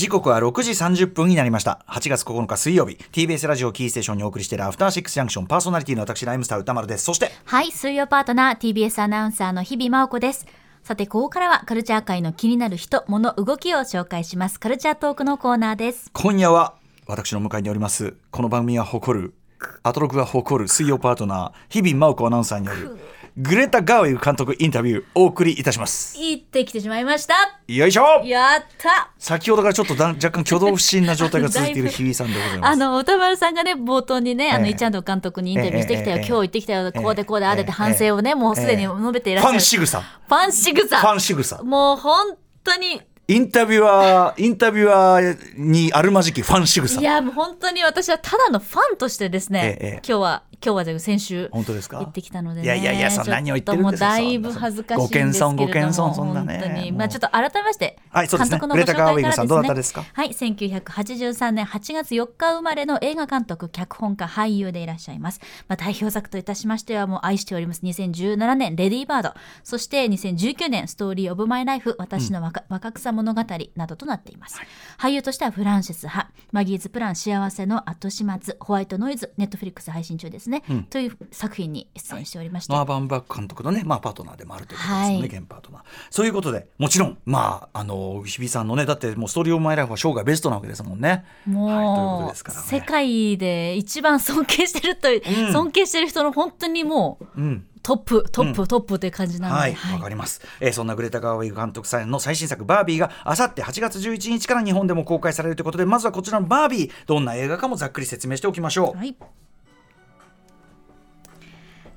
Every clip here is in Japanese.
時刻は6時30分になりました8月9日水曜日 TBS ラジオキーステーションにお送りしているアフターシックスジャンクションパーソナリティの私ライムスター歌丸ですそしてはい、水曜パートナー TBS アナウンサーの日々真央子です。さて、ここからはカルチャー界の気になる人、物、動きを紹介します。カルチャートークのコーナーです。今夜は私の向かいにおりますこの番組が誇るアトロクが誇る水曜パートナー日々真央子アナウンサーによるグレタ・ガーウェル監督インタビューお送りいたします。行ってきてしまいました。よいしょ。やった。先ほどからちょっとだ若干挙動不審な状態が続いている日々さんでございます。あの、歌丸さんがね、冒頭にね、あの、ええ。イチャンド監督にインタビューしてきたよ、ええ今日行ってきたよ、こうでこうで、ええああでって反省をね、もうすでに述べていらっしゃる。ファン仕草。ファン仕草。ファン仕草。もう本当に、インタビュアーインタビュアーにあるまじきファン仕草。いや、もう本当に私はただのファンとしてですね、ええええ。今日は、今日はじゃ先週、本当ですか？行ってきたのでね。いやいやいやそ何を言ってるんですかもうだいぶ恥ずかしいんですけれども。ご謙遜ご謙遜そんなね。まあちょっと改めまして、はいそうですね。監督のご紹介からグレタガーウィグさんどなたですか？はい、1983年8月4日生まれの映画監督、脚本家、俳優でいらっしゃいます。まあ代表作といたしましてはもう愛しております。2017年レディーバード、そして2019年ストーリーオブマイライフ、私の若,、若草物語などとなっています。俳優としてはフランシス派、マギーズプラン幸せの後始末、ホワイトノイズ、ネットフリックス配信中ですね、という作品に出演しておりまして、ノア・バンバック監督のね、まあ、パートナーでもあるということですよね、はい現パートナー。そういうことで、もちろん、まあ、あの、日比さんのね、だってもうストーリー・オブ・マイ・ライフは生涯ベストなわけですもんね。もう。世界で一番尊敬してるという、うん尊敬してる人の本当にもううん。トップトップ、トップという感じなので、はい、わ、かります、えーそんなグレタ・ガーウィグ監督さんの最新作「バービー」があさって8月11日から日本でも公開されるということでまずはこちらの「バービー」どんな映画かもざっくり説明しておきましょう。はい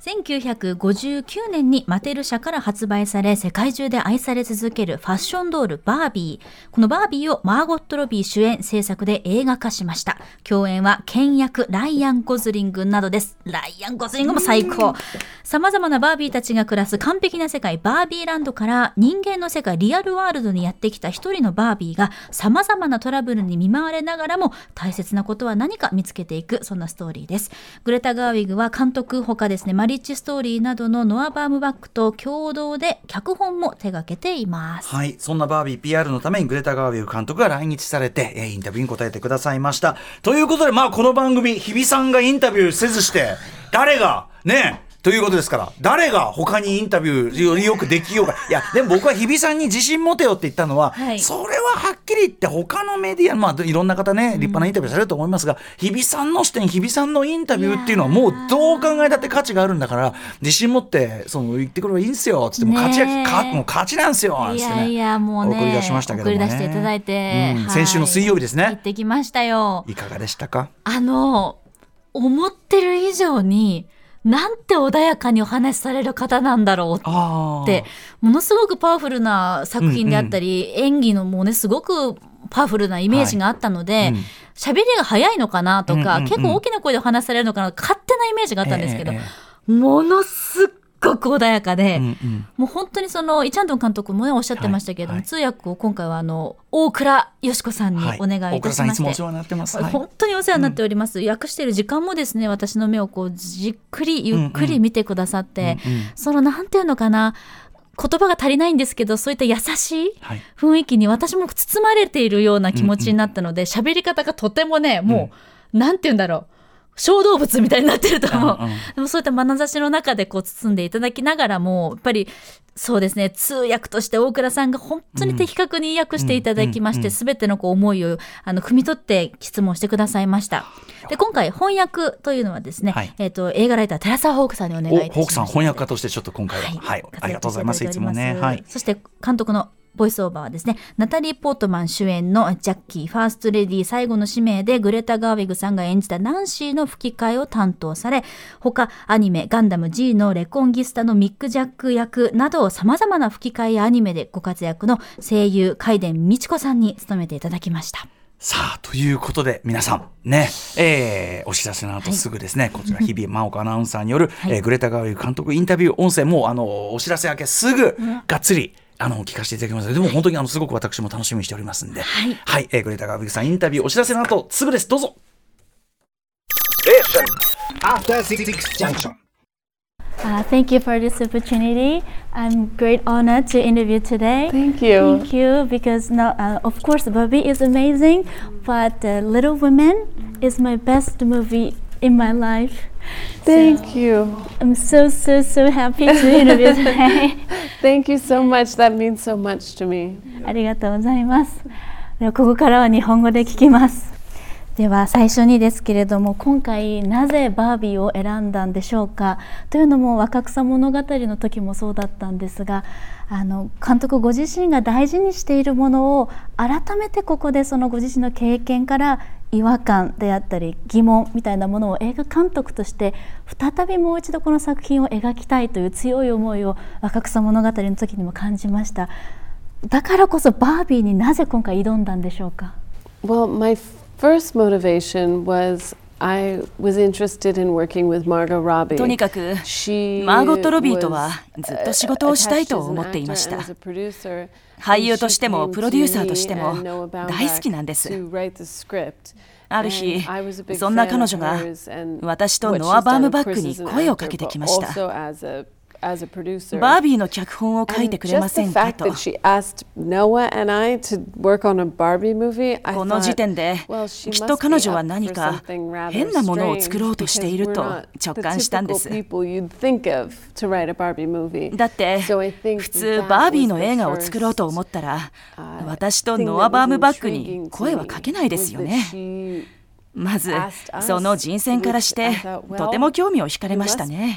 1959年にマテル社から発売され世界中で愛され続けるファッションドールバービー。このバービーをマーゴット・ロビー主演制作で映画化しました。共演は剣役ライアン・ゴズリングなどです。ライアン・ゴズリングも最高さまざまなバービーたちが暮らす。完璧な世界バービーランドから人間の世界リアルワールドにやってきた一人のバービーがさまざまなトラブルに見舞われながらも大切なことは何か見つけていく。そんなストーリーです。グレタ・ガーウィグは監督ほかですねマリッジストーリーなどのノア・バームバックと共同で脚本も手掛けていますはい、そんなバービー PR のためにグレタ・ガービー監督が来日されて、えーインタビューに答えてくださいました。ということで、まあ、この番組、日比さんがインタビューせずして、誰が、ね、ということですから、誰が他にインタビューよりよくできようか。いや、でも僕は日比さんに自信持てよって言ったのは、はい。それははっきり言って他のメディア、まあ、いろんな方ね、立派なインタビューされると思いますが、日比さんの視点、日比さんのインタビューっていうのはもうどう考えたって価値があるんだから、自信持って、その、言ってくればいいんすよ、つって、もう勝ち、ねえ。かもう勝ちなんすよ、なんいつってね。やいやもうね送り出しましたけどもね。送り出していただいて、はい。うん先週の水曜日ですね。行ってきましたよ。いかがでしたか？あの思ってる以上になんて穏やかにお話しされる方なんだろうあってものすごくパワフルな作品であったり、演技のもうねすごくパワフルなイメージがあったのでうん喋、りが早いのかなとか、うんうんうん結構大きな声でお話しされるのかな勝手なイメージがあったんですけど、ええ。ものすっごく穏やかで、うんうん。もう本当にそのイチャンドン監督もねおっしゃってましたけれども、はいはい。通訳を今回はあの大倉よしこさんにはい。お願いいたしまして。はい。本当にお世話になっております、訳している時間もですね私の目をこうじっくりゆっくり見てくださって、うんうんそのなんていうのかな言葉が足りないんですけどそういった優しいはい。雰囲気に私も包まれているような気持ちになったので喋、り方がとてもねもう、なんて言うんだろう小動物みたいになってると。思う、うんうん。でもそういった眼差しの中でこう包んでいただきながらもやっぱりそうですね。通訳として大倉さんが本当に的確に訳していただきまして、すべてのこう思いをあの汲み取って質問してくださいました。で今回翻訳というのはですね、はい。えっ、と映画ライターてらさわホークさんにお願いいたしました。おホークさん翻訳家としてちょっと今回は。はい、ありがとうございます。いつもね。はい。そして監督のボイスオーバーはですねナタリー・ポートマン主演のジャッキーファーストレディ最後の使命でグレタ・ガーウィグさんが演じたナンシーの吹き替えを担当され他アニメ「ガンダム G」のレコンギスタのミック・ジャック役などさまざまな吹き替えやアニメでご活躍の声優海伝美智子さんに務めていただきました。さあということで皆さんね、えー、お知らせの後すぐですね、こちら日々真岡アナウンサーによる、えーグレタ・ガーウィグ監督インタビュー音声もあのお知らせ明けすぐがっつり、あの聞かせていただきますでも本当にあのすごく私も楽しみにしておりますんで、はいえーグレタ・ガーウィグさんインタビューお知らせの後すぐですどうぞ After Six Junction. Uh, thank you for this opportunity. I'm great honor to interview today. Thank you. Thank you because no, uh, of course Barbie is amazing, but uh, Little Women is my best movie in my life. Thank you. I'm so so so happy to interview today. Thank you so much. That means so much to me. ありがとうございます。ではここからは日本語で聞きます。では最初にですけれども今回なぜバービーを選んだんでしょうか？というのも若草物語の時もそうだったんですがあの監督ご自身が大事にしているものを改めてここでそのご自身の経験から違和感であったり疑問みたいなものを映画監督として再びもう一度この作品を描きたいという強い思いを若草物語の時にも感じました。だからこそバービーになぜ今回挑んだんでしょうか？Well, first motivation was I was interested in working with Margot Robbie. とにかく She マーゴット・ロビーとは was, ずっと仕事をしたいと思っていました。俳優としてもプロデューサーとしても大好きなんです。ある日、そんな彼女が私とノア・バームバックに声をかけてきました。バービーの脚本を書いてくれませんかと。この時点で、きっと彼女は何か変なものを作ろうとしていると直感したんです。だって、普通バービーの映画を作ろうと思ったら、私とノア・バームバックに声はかけないですよね。まずその人選からしてとても興味を惹かれましたね。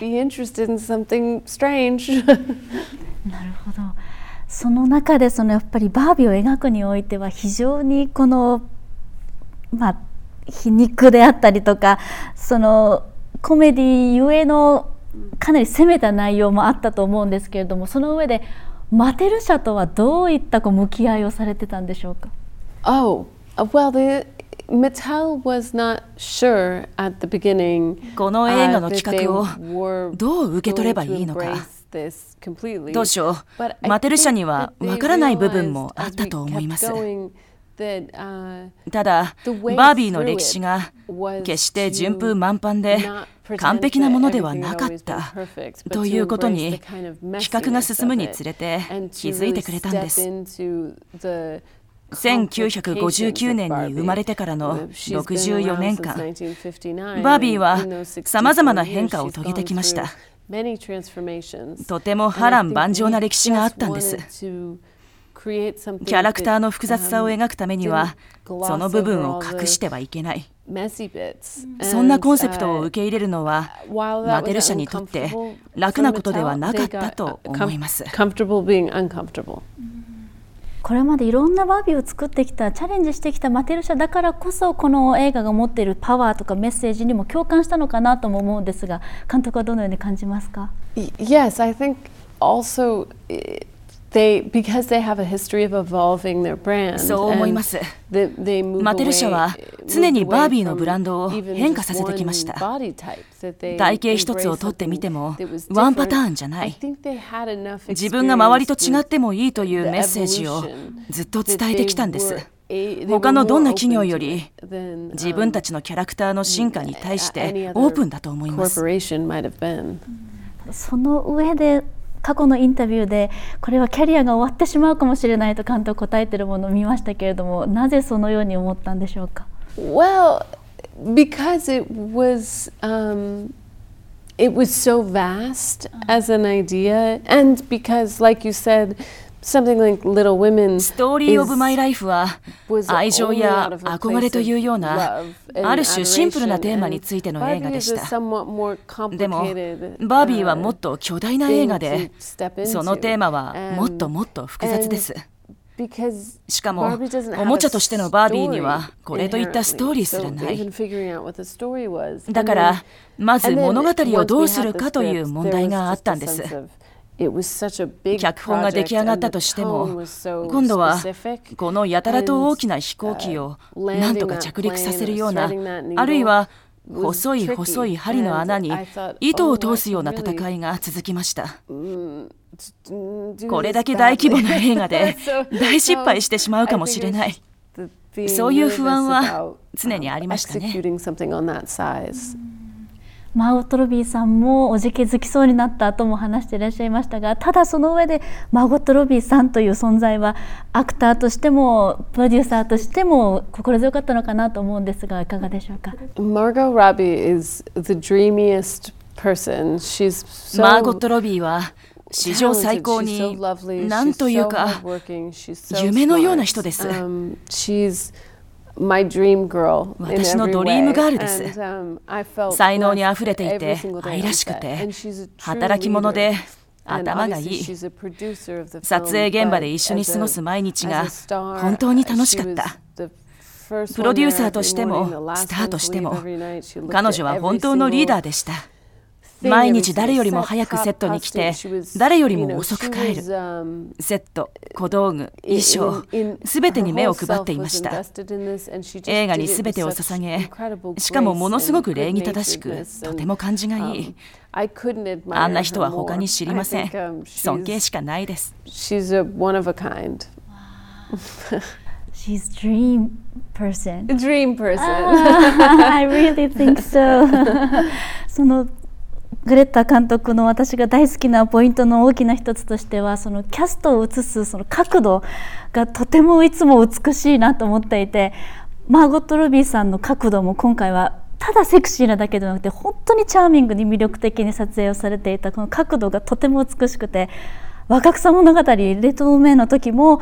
なるほど。その中でそのやっぱりバービーを描くにおいては非常にこのまあ皮肉であったりとかそのコメディゆえのかなり攻めた内容もあったと思うんですけれどもその上でマテル社とはどういったこう向き合いをされてたんでしょうか？Oh, well, the Mattel was not sure at the beginning この映画の企画をどう受け取ればいいのか。当初マテル社にはわからない部分もあったと思います。ただバービーの歴史が決して順風満帆で完璧なものではなかった。ということに企画が進むにつれて気づいてくれたんです1959年に生まれてからの64年間。バービーはさまざまな変化を遂げてきました。とても波乱万丈な歴史があったんです。キャラクターの複雑さを描くためにはその部分を隠してはいけない。そんなコンセプトを受け入れるのはマテル社にとって楽なことではなかったと思います。これまでいろんなバービーを作ってきたチャレンジしてきたマテル社だからこそこの映画が持っているパワーとかメッセージにも共感したのかなとも思うんですが監督はどのように感じますか？Yes, I think also they because they have a history of evolving their brand. そう思います。マテル社は常にバービーのブランドを変化させてきました。体型一つをとってみてもワンパターンじゃない。自分が周りと違ってもいいというメッセージをずっと伝えてきたんです。他のどんな企業より自分たちのキャラクターの進化に対してオープンだと思います。その上で過去のインタビューでこれはキャリアが終わってしまうかもしれないと監督答えているものを見ましたけれどもなぜそのように思ったんでしょうか？Well, because it was um, it was so vast as an idea, and because, like you said, something like Little Women ストーリー・オブ・マイ・ライフは愛情や憧れというようなある種シンプルなテーマについての映画でした。でもバービーはもっと巨大な映画でそのテーマはもっともっと複雑です。しかもおもちゃとしてのバービーにはこれといったストーリーすらない。だからまず物語をどうするかという問題があったんです脚本が出来上がったとしても今度はこのやたらと大きな飛行機をなんとか着陸させるようなあるいは細い細い針の穴に糸を通すような戦いが続きました。これだけ大規模な映画で 大失敗してしまうかもしれない。そういう不安は常にありましたねマーゴト・ロビーさんもおじけづきそうになったとも話していらっしゃいましたがただその上でマーゴット・ロビーさんという存在はアクターとしてもプロデューサーとしても心強かったのかなと思うんですがいかがでしょうか？Margot Robbie is the dreamiest person. She's so マーゴット・ロビーは史上最高に何というか夢のような人です。She's 私のドリームガールです。才能にあふれていて愛らしくて働き者で頭がいい。撮影現場で一緒に過ごす毎日が本当に楽しかった。プロデューサーとしてもスターとしても彼女は本当のリーダーでした毎日誰よりも早くセットに来て誰よりも遅く帰る。セット小道具衣装すべてに目を配っていました。映画にすべてを捧げしかもものすごく礼儀正しくとても感じがいい。あんな人は他に知りません。尊敬しかないです。She's dream person. Dream person. I really think so. そのグレッタ監督の私が大好きなポイントの大きな一つとしてはそのキャストを映すその角度がとてもいつも美しいなと思っていてマーゴット・ロビーさんの角度も今回はただセクシーなだけではなくて本当にチャーミングに魅力的に撮影をされていたこの角度がとても美しくて若草物語レトメの時も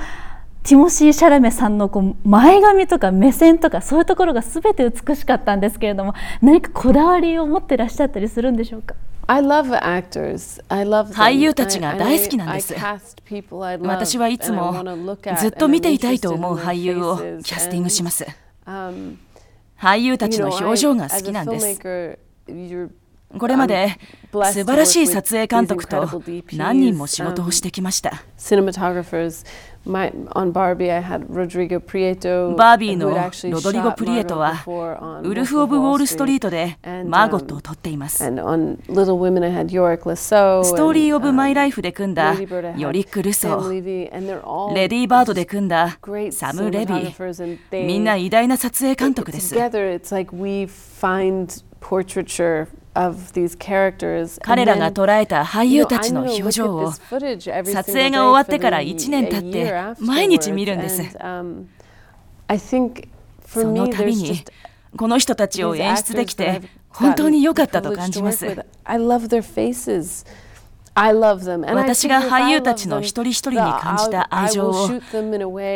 ティモシー・シャラメさんのこう前髪とか目線とかそういうところが全て美しかったんですけれども何かこだわりを持ってらっしゃったりするんでしょうか？I love actors. I love 俳優たちが大好きなんです。私はいつもずっと見ていたいと思う俳優をキャスティングします。俳優たちの表情が好きなんです。これまで素晴らしい撮影監督と何人も仕事をしてきました。バービーのロドリゴ・プリエトはウルフ・オブ・ウォール・ストリートでマーゴットを撮っています。ストーリー・オブ・マイ・ライフで組んだヨリック・ルソー、レディー・バードで組んだサム・レビー、みんな偉大な撮影監督です。彼らが捉えた俳優たちの表情を撮影が終わってから1年経って毎日見るんです。その度にこの人たちを演出できて本当に良かったと感じます。私が俳優たちの一人一人に感じた愛情を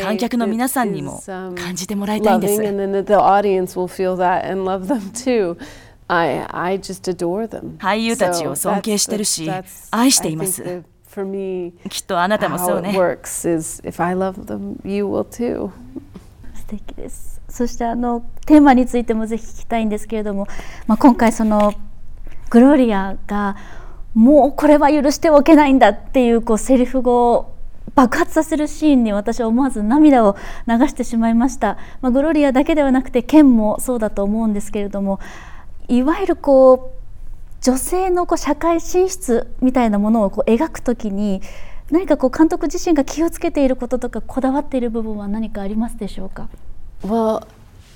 観客の皆さんにも感じてもらいたいんです。I, I just adore them. 俳優たちを尊敬してるし、愛しています。きっとあなたもそうね。素敵です。そしてあのテーマについてもぜひ聞きたいんですけれども、まあ、今回そのグロリアがもうこれは許しておけないんだっていうこうセリフを爆発させるシーンに私は思わず涙を流してしまいました、まあ、グロリアだけではなくてケンもそうだと思うんですけれどもいわゆるこう女性のこう社会進出みたいなものをこう描くときに何かこう監督自身が気をつけていることとかこだわっている部分は何かありますでしょうか、well,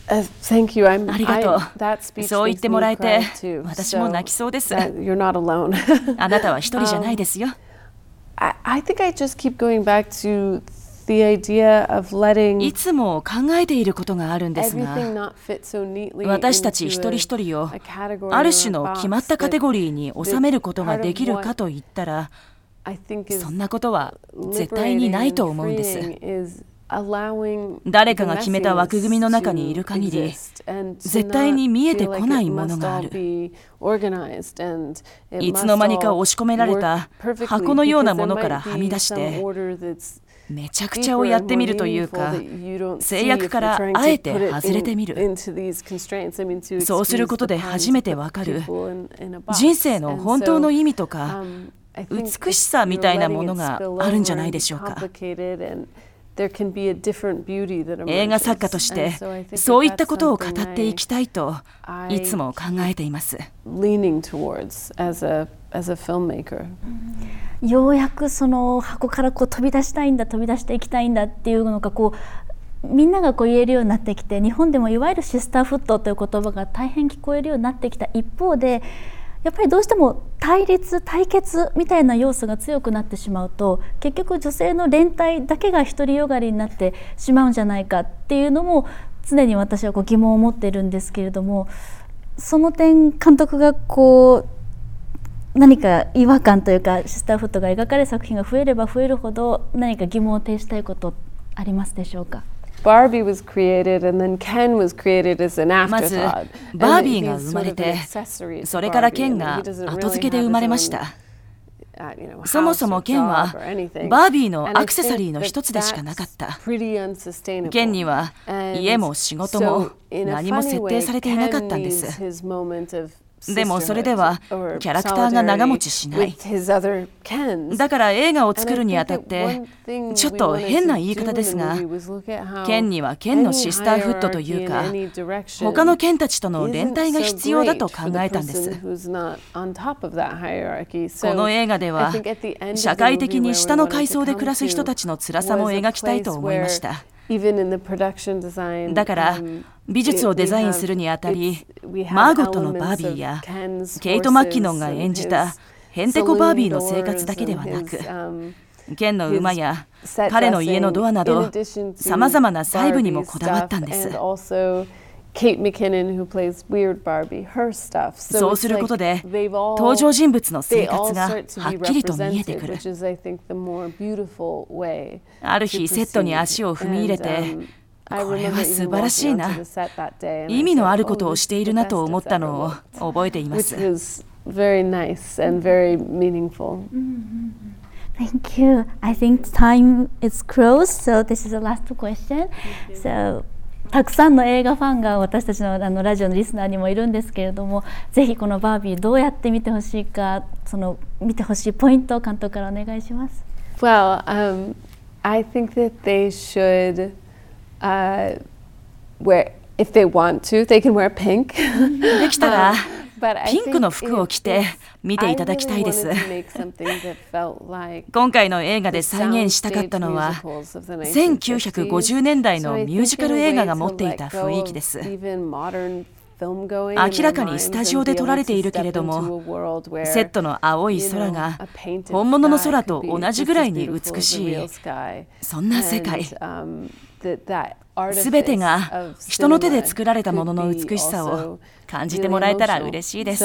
uh, thank you. I'm, ありがとう。そう言ってもらえて私も泣きそうです。You're not alone. あなたは一人じゃないですよ。Um, I, I think I just keep going back to いつも考えていることがあるんですが私たち一人一人をある種の決まったカテゴリーに収めることができるかといったらそんなことは絶対にないと思うんです。誰かが決めた枠組みの中にいる限り絶対に見えてこないものがあるいつの間にか押し込められた箱のようなものからはみ出してめちゃくちゃをやってみるというか制約からあえて外れてみる。そうすることで初めてわかる。人生の本当の意味とか美しさみたいなものがあるんじゃないでしょうか。映画作家としてそういったことを語っていきたいといつも考えています。ようやくその箱からこう飛び出したいんだ飛び出していきたいんだっていうのがこうみんながこう言えるようになってきて日本でもいわゆるシスターフットという言葉が大変聞こえるようになってきた一方でやっぱりどうしても対立対決みたいな要素が強くなってしまうと結局女性の連帯だけが独りよがりになってしまうんじゃないかっていうのも常に私はこう疑問を持っているんですけれどもその点監督がこう何か違和感というかシスターフットが描かれる作品が増えれば増えるほど何か疑問を呈したいことありますでしょうか？Barbie was created and then Ken was created as an afterthought. まずバービーが生まれてそれからケンが後付けで生まれました。そもそもケンはバービーのアクセサリーの一つでしかなかった。ケンには家も仕事も何も設定されていなかったんです。でもそれではキャラクターが長持ちしない。だから映画を作るにあたってちょっと変な言い方ですがケンにはケンのシスターフットというか他のケンたちとの連帯が必要だと考えたんです。この映画では社会的に下の階層で暮らす人たちの辛さも描きたいと思いましただから美術をデザインするにあたりマーゴットのバービーやケイト・マッキノンが演じたヘンテコ・バービーの生活だけではなくケンの馬や彼の家のドアなどさまざまな細部にもこだわったんです。そうすることで登場人物の生活がはっきりと見えてくる。ある日セットに足を踏み入れてこれは素晴らしいな。意味のあることをしているなと思ったのを覚えています。Thank you. I think time is close, so this is the last question. So たくさんの映画ファンが私たちのあのラジオのリスナーにもいるんですけれどもぜひこのバービーどうやって見てほしいかその見てほしいポイントを監督からお願いします。Well, um, I think that they should uh, wear if they want to, they can wear pink. できたらピンクの服を着て見ていただきたいです。今回の映画で再現したかったのは1950年代のミュージカル映画が持っていた雰囲気です。明らかにスタジオで撮られているけれどもセットの青い空が本物の空と同じぐらいに美しいそんな世界すべてが人の手で作られたものの美しさを感じてもらえたら嬉しいです。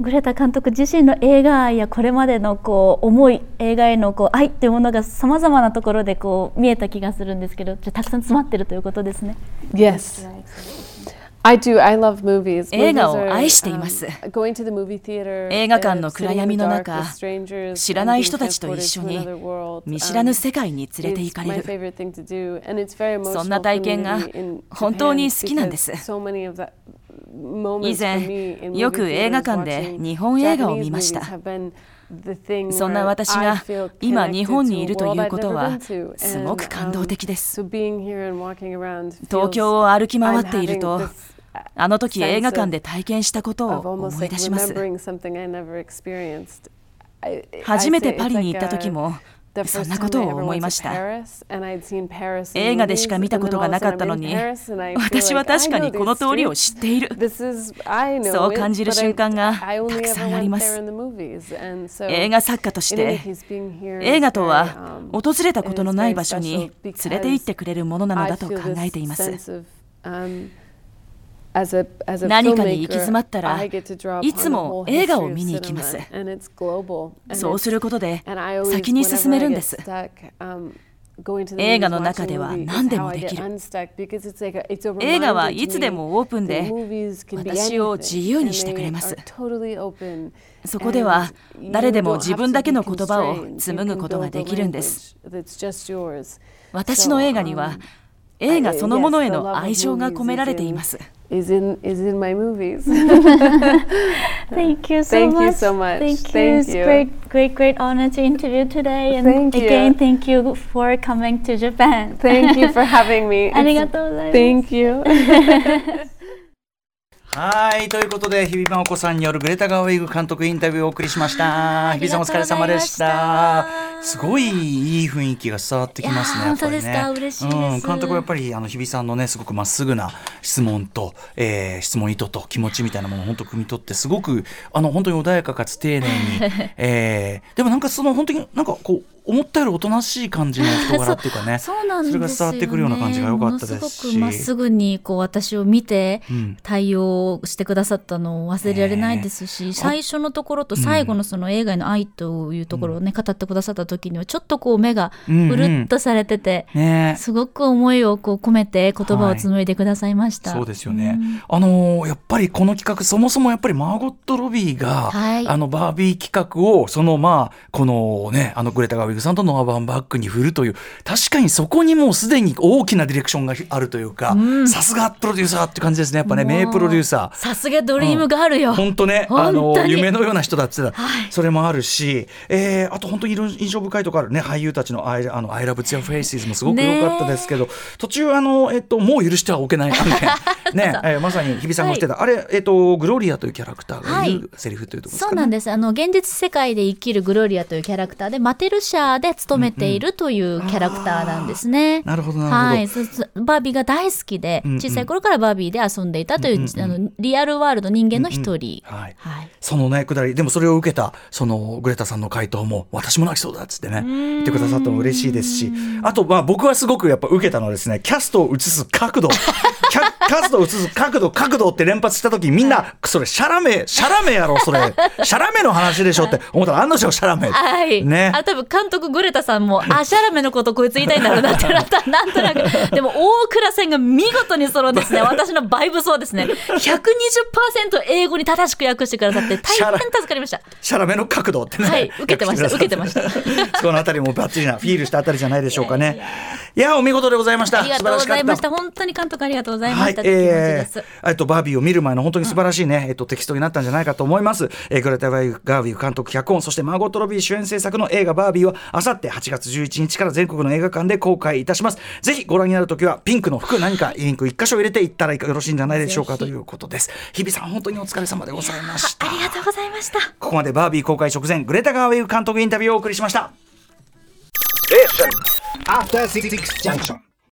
グレタ監督自身の映画愛やこれまでのこう思い映画へのこう愛っていうものがさまざまなところでこう見えた気がするんですけどじゃたくさん詰まってるということですね。Yes. I do. I love movies. 映画を愛しています。映画館の暗闇の中、知らない人たちと一緒に見知らぬ世界に連れて行かれる。そんな体験が本当に好きなんです。以前、よく映画館で日本映画を見ました。そんな私が今日本にいるということはすごく感動的です。東京を歩き回っているとあの時映画館で体験したことを思い出します。初めてパリに行った時もそんなことを思いました。映画でしか見たことがなかったのに。私は確かにこの通りを知っている。そう感じる瞬間がたくさんあります。映画作家として映画とは訪れたことのない場所に連れて行ってくれるものなのだと考えています何かに行き詰まったらいつも映画を見に行きます。そうすることで先に進めるんです。映画の中では何でもできる。映画はいつでもオープンで私を自由にしてくれます。そこでは誰でも自分だけの言葉を紡ぐことができるんです。私の映画には映画そのものへの愛情が込められています。Is in is in my movies. Thank you so thank much. you so much. Thank, thank you. It's great, great, great honor to interview today. And thank again, you. thank you for coming to Japan. Thank you for having me. ありがとうございます。Thank you. はいということで日比真央子さんによるグレタ・ガーウィグ監督インタビューをお送りしました日比さんお疲れ様でしたすごいいい雰囲気が伝わってきますね。本当ですか、嬉しいうん、監督はやっぱりあの日比さんのねすごくまっすぐな質問と、えー、質問意図と気持ちみたいなものを本当汲み取ってすごくあの本当に穏やかかつ丁寧に、えー、でもなんかその本当になんかこう思ったよりおとなしい感じの人柄っていうかねそうなんそれが伝わってくるような感じが良かったですしすごくまっすぐにこう私を見て対応してくださったのを忘れられないですし、うん、最初のところと最後のその映画の愛というところをね、語ってくださった時にはちょっとこう目がうるっとされてて、うんうんね、すごく思いをこう込めて言葉を紡いでくださいました、はい、そうですよね、うん、あのー、やっぱりこの企画そもそもやっぱりマーゴット・ロビーが、はい、あのバービー企画をそのまあこのねあのグレタ・ガーウィグさんとノア・バームバックに振るという確かにそこにもうすでに大きなディレクションがあるというかさすがプロデューサーって感じですね。やっぱね名プロデューサー。さすがドリームがあるよ、本当ね。あの夢のような人だってはい、それもあるし、えー、あと本当に印象深いところあるね。俳優たちの「I あの I love their faces もすごく良かったですけど、途中あの、えっと、もう許してはおけない。ね、えー、まさに日比さんが言ってた、はい、あれ、えっと、グロリアというキャラクターが言うセリフというところですか、ね、そうなんです。あの現実世界で生きるグロリアというキャラクターでマテルシャーで勤めているというキャラクターなんですね。うん、なるほどなるほど、はい、バービーが大好きで、小さい頃からバービーで遊んでいたという、うんうん、あのリアルワールド人間の一人、はい、はい、そのねくだり。でもそれを受けたそのグレタさんの回答も私も泣きそうだっつってね言ってくださったのも嬉しいですしあとまあ僕はすごくやっぱ受けたのはですねキャストを映す角度キャキャストを映す角度角度って連発した時みんなそれシャラメシャラメやろそれ。シャラメの話でしょって思ったら案の定シャラメ、はい、ね。あ多分監督グレタさんもあシャラメのことこいつ言いたいんだろうなってなったなんとなく。でも大倉線が見事にそのですね。私のバイブスをですね120%英語に正しく訳してくださって大変助かりました。シャラメの角度ってねはい受けてました受けてました。そのあたりもバッチリなフィールしたあたりじゃないでしょうかね。いやお見事でございました。ありがとうございました。本当に監督ありがとうございました、はい、えー、えっとバービーを見る前の本当に素晴らしいね、うん、えっとテキストになったんじゃないかと思います、えー、グレタ・ガービー監督脚本そしてマーゴット・ロビー主演制作の映画バービーはあさって8月11日から全国の映画館で公開いたします。ぜひご覧になるときはピンクの服何かリンク一箇所入れていったらよろしいんじゃないでしょうかということです。日比さん本当にお疲れ様でございました。ありがとうございました。ここまでバービー公開直前グレタ・ガーウェイ監督インタビューをお送りしました。え After 66 junction.